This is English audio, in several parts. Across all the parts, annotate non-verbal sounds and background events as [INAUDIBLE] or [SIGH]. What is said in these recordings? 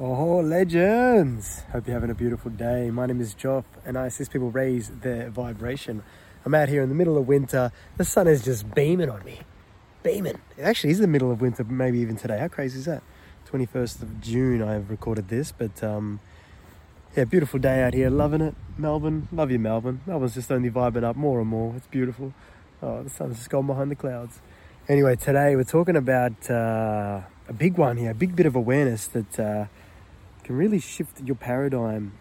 Oh, legends! Hope you're having a beautiful day. My name is Joff, and I assist people raise their vibration. I'm out here in the middle of winter. The sun is just beaming on me. Beaming. It actually is the middle of winter, maybe even today. How crazy is that? 21st of June, I've recorded this, but um, yeah, beautiful day out here. Loving it. Melbourne. Love you, Melbourne. Melbourne's just only vibing up more and more. It's beautiful. Oh, the sun's just gone behind the clouds. Anyway, today we're talking about uh, a big one here, a big bit of awareness that uh, can really shift your paradigm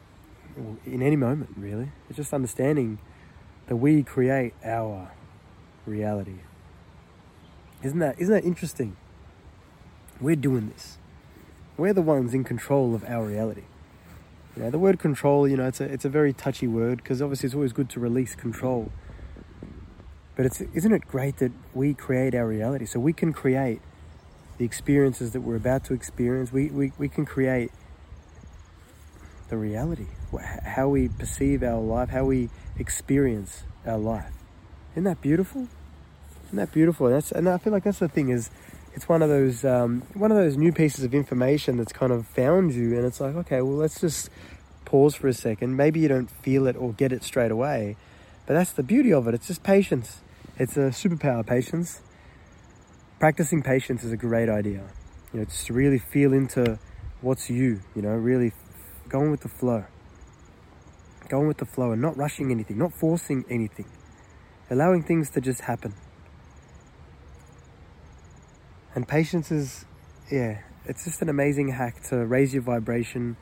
in any moment, really. It's just understanding that we create our reality. Isn't that isn't that interesting? We're doing this. We're the ones in control of our reality. You know, the word control, you know, it's a it's a very touchy word because obviously it's always good to release control. But it's isn't it great that we create our reality? So we can create the experiences that we're about to experience. We we, we can create the reality, how we perceive our life, how we experience our life. Isn't that beautiful? Isn't that beautiful? That's and I feel like that's the thing is, it's one of those um, one of those new pieces of information that's kind of found you, and it's like okay, well let's just pause for a second. Maybe you don't feel it or get it straight away, but that's the beauty of it. It's just patience. It's a superpower, patience. Practicing patience is a great idea. You know, just to really feel into what's you. You know, really going with the flow. Going with the flow and not rushing anything, not forcing anything. Allowing things to just happen. And patience is, yeah, it's just an amazing hack to raise your vibration,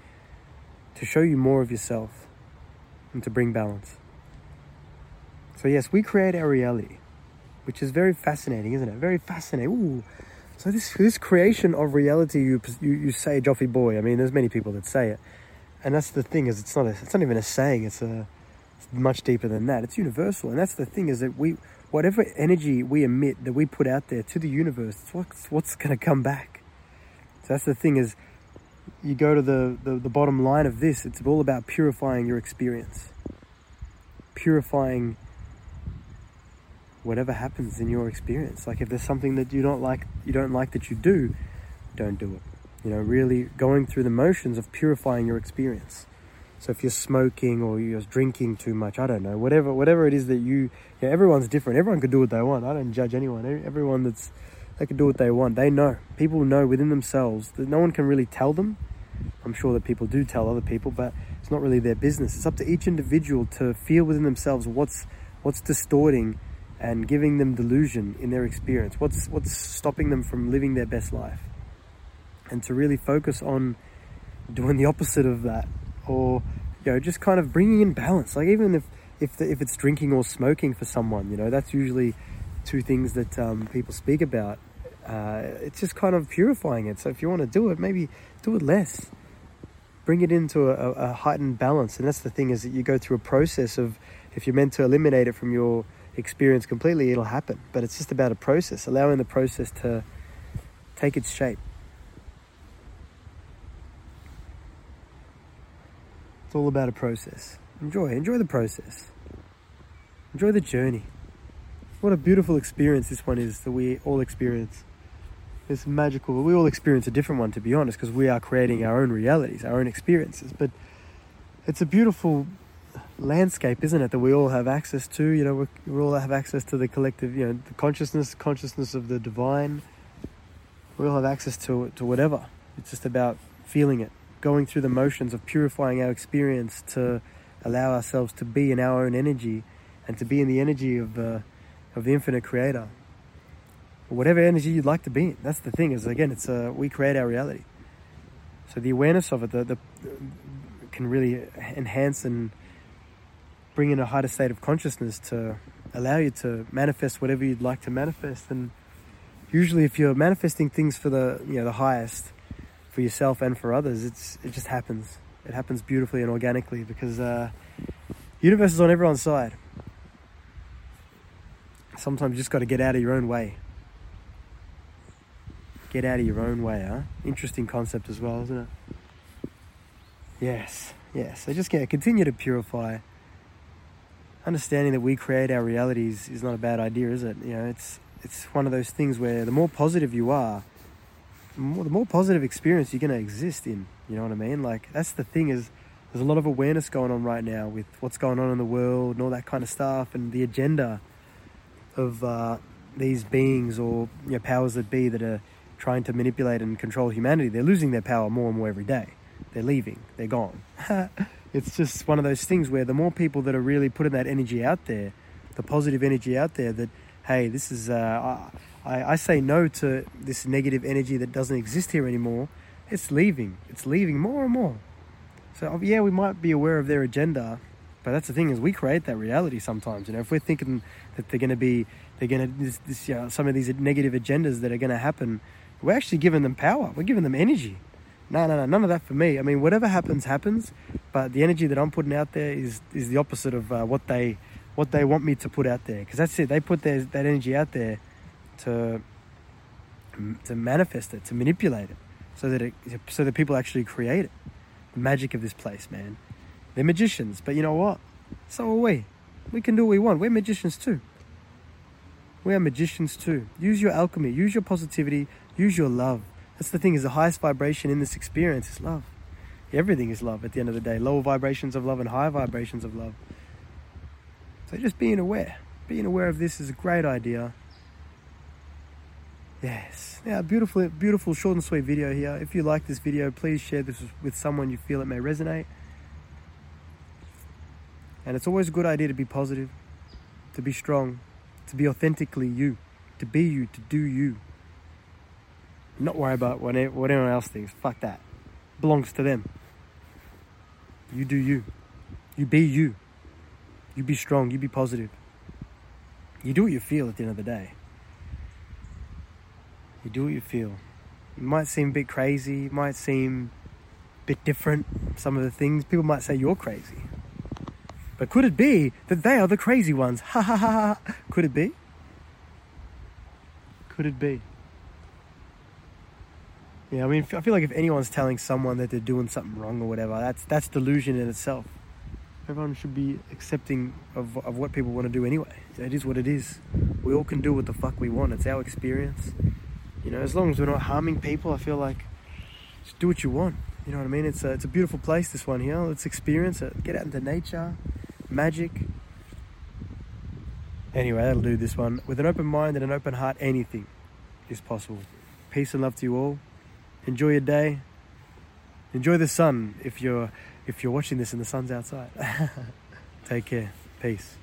to show you more of yourself, and to bring balance. So, yes, we create our reality, which is very fascinating, isn't it? Very fascinating. Ooh. So, this, this creation of reality, you, you, you say, Joffy boy, I mean, there's many people that say it. And that's the thing is, it's not, a, it's not even a saying, it's, a, it's much deeper than that. It's universal. And that's the thing is that we, whatever energy we emit, that we put out there to the universe, it's what's, what's going to come back. So, that's the thing is, you go to the, the, the bottom line of this, it's all about purifying your experience, purifying whatever happens in your experience. Like if there's something that you don't like, you don't like that you do, don't do it. You know, really going through the motions of purifying your experience. So if you're smoking or you're drinking too much, I don't know, whatever whatever it is that you, yeah, everyone's different. Everyone can do what they want. I don't judge anyone. Everyone that's they can do what they want. They know. People know within themselves that no one can really tell them. I'm sure that people do tell other people, but it's not really their business. It's up to each individual to feel within themselves what's what's distorting and giving them delusion in their experience. What's what's stopping them from living their best life? And to really focus on doing the opposite of that, or you know, just kind of bringing in balance. Like even if if the, if it's drinking or smoking for someone, you know, that's usually two things that um, people speak about. Uh, it's just kind of purifying it. So if you want to do it, maybe do it less. Bring it into a, a heightened balance, and that's the thing is that you go through a process of if you're meant to eliminate it from your experience completely, it'll happen. But it's just about a process, allowing the process to take its shape. It's all about a process. Enjoy, enjoy the process. Enjoy the journey. What a beautiful experience this one is that we all experience. It's magical. We all experience a different one, to be honest, because we are creating our own realities, our own experiences. But it's a beautiful landscape, isn't it, that we all have access to? You know, we, all have access to the collective, you know, the consciousness, consciousness of the divine. We all have access to to whatever. It's just about feeling it, going through the motions of purifying our experience to allow ourselves to be in our own energy and to be in the energy of the of the infinite creator. Whatever energy you'd like to be in. That's the thing. Is again, it's a, we create our reality. So the awareness of it, the, the can really enhance and bring in a higher state of consciousness to allow you to manifest whatever you'd like to manifest. And usually, if you're manifesting things for the you know the highest, for yourself and for others, it's it just happens. It happens beautifully and organically because uh, universe is on everyone's side. Sometimes you just got to get out of your own way. Get out of your own way, huh? Interesting concept as well, isn't it? Yes, yes. So just yeah, continue to purify understanding that we create our realities is not a bad idea, is it? You know, it's it's one of those things where the more positive you are, more, the more positive experience you're going to exist in. You know what I mean? Like that's the thing is there's a lot of awareness going on right now with what's going on in the world and all that kind of stuff and the agenda of uh, these beings or you know, powers that be that are trying to manipulate and control humanity. They're losing their power more and more every day. They're leaving. They're gone. [LAUGHS] it's just one of those things where the more people that are really putting that energy out there, the positive energy out there that hey, this is uh, I, I say no to this negative energy that doesn't exist here anymore. It's leaving. It's leaving more and more. So yeah, we might be aware of their agenda, but that's the thing is we create that reality sometimes. You know, if we're thinking that they're going to be, they're going to this, this you know, some of these negative agendas that are going to happen, we're actually giving them power. We're giving them energy. No, no, no, none of that for me. I mean, whatever happens, happens. But the energy that I'm putting out there is is the opposite of uh, what they what they want me to put out there. Because that's it. They put their, that energy out there to to manifest it, to manipulate it, so that it so that people actually create it. The magic of this place, man. They're magicians, but you know what? So are we. We can do what we want. We're magicians too. We are magicians too. Use your alchemy. Use your positivity. Use your love. That's the thing. Is the highest vibration in this experience is love. Everything is love at the end of the day. Lower vibrations of love and higher vibrations of love. So just being aware. Being aware of this is a great idea. Yes. Now, beautiful, beautiful short and sweet video here. If you like this video, please share this with someone you feel it may resonate. And it's always a good idea to be positive, to be strong, to be authentically you, to be you, to do you. Not worry about what anyone else thinks. Fuck that. Belongs to them. You do you. You be you. You be strong. You be positive. You do what you feel at the end of the day. You do what you feel. It might seem a bit crazy, it might seem a bit different, some of the things. People might say you're crazy. But could it be that they are the crazy ones? [LAUGHS] Ha ha ha ha. Could it be? Could it be? Yeah, I mean, I feel like if anyone's telling someone that they're doing something wrong or whatever, that's that's delusion in itself. Everyone should be accepting of, of what people want to do anyway. It is what it is. We all can do what the fuck we want. It's our experience. You know, as long as we're not harming people, I feel like just do what you want. You know what I mean? It's a, it's a beautiful place, this one here. Let's experience it. Get out into nature, magic. Anyway, that'll do this one. With an open mind and an open heart, anything is possible. Peace and love to you all. Enjoy your day. Enjoy the sun if you're if you're watching this and the sun's outside. [LAUGHS] Take care. Peace.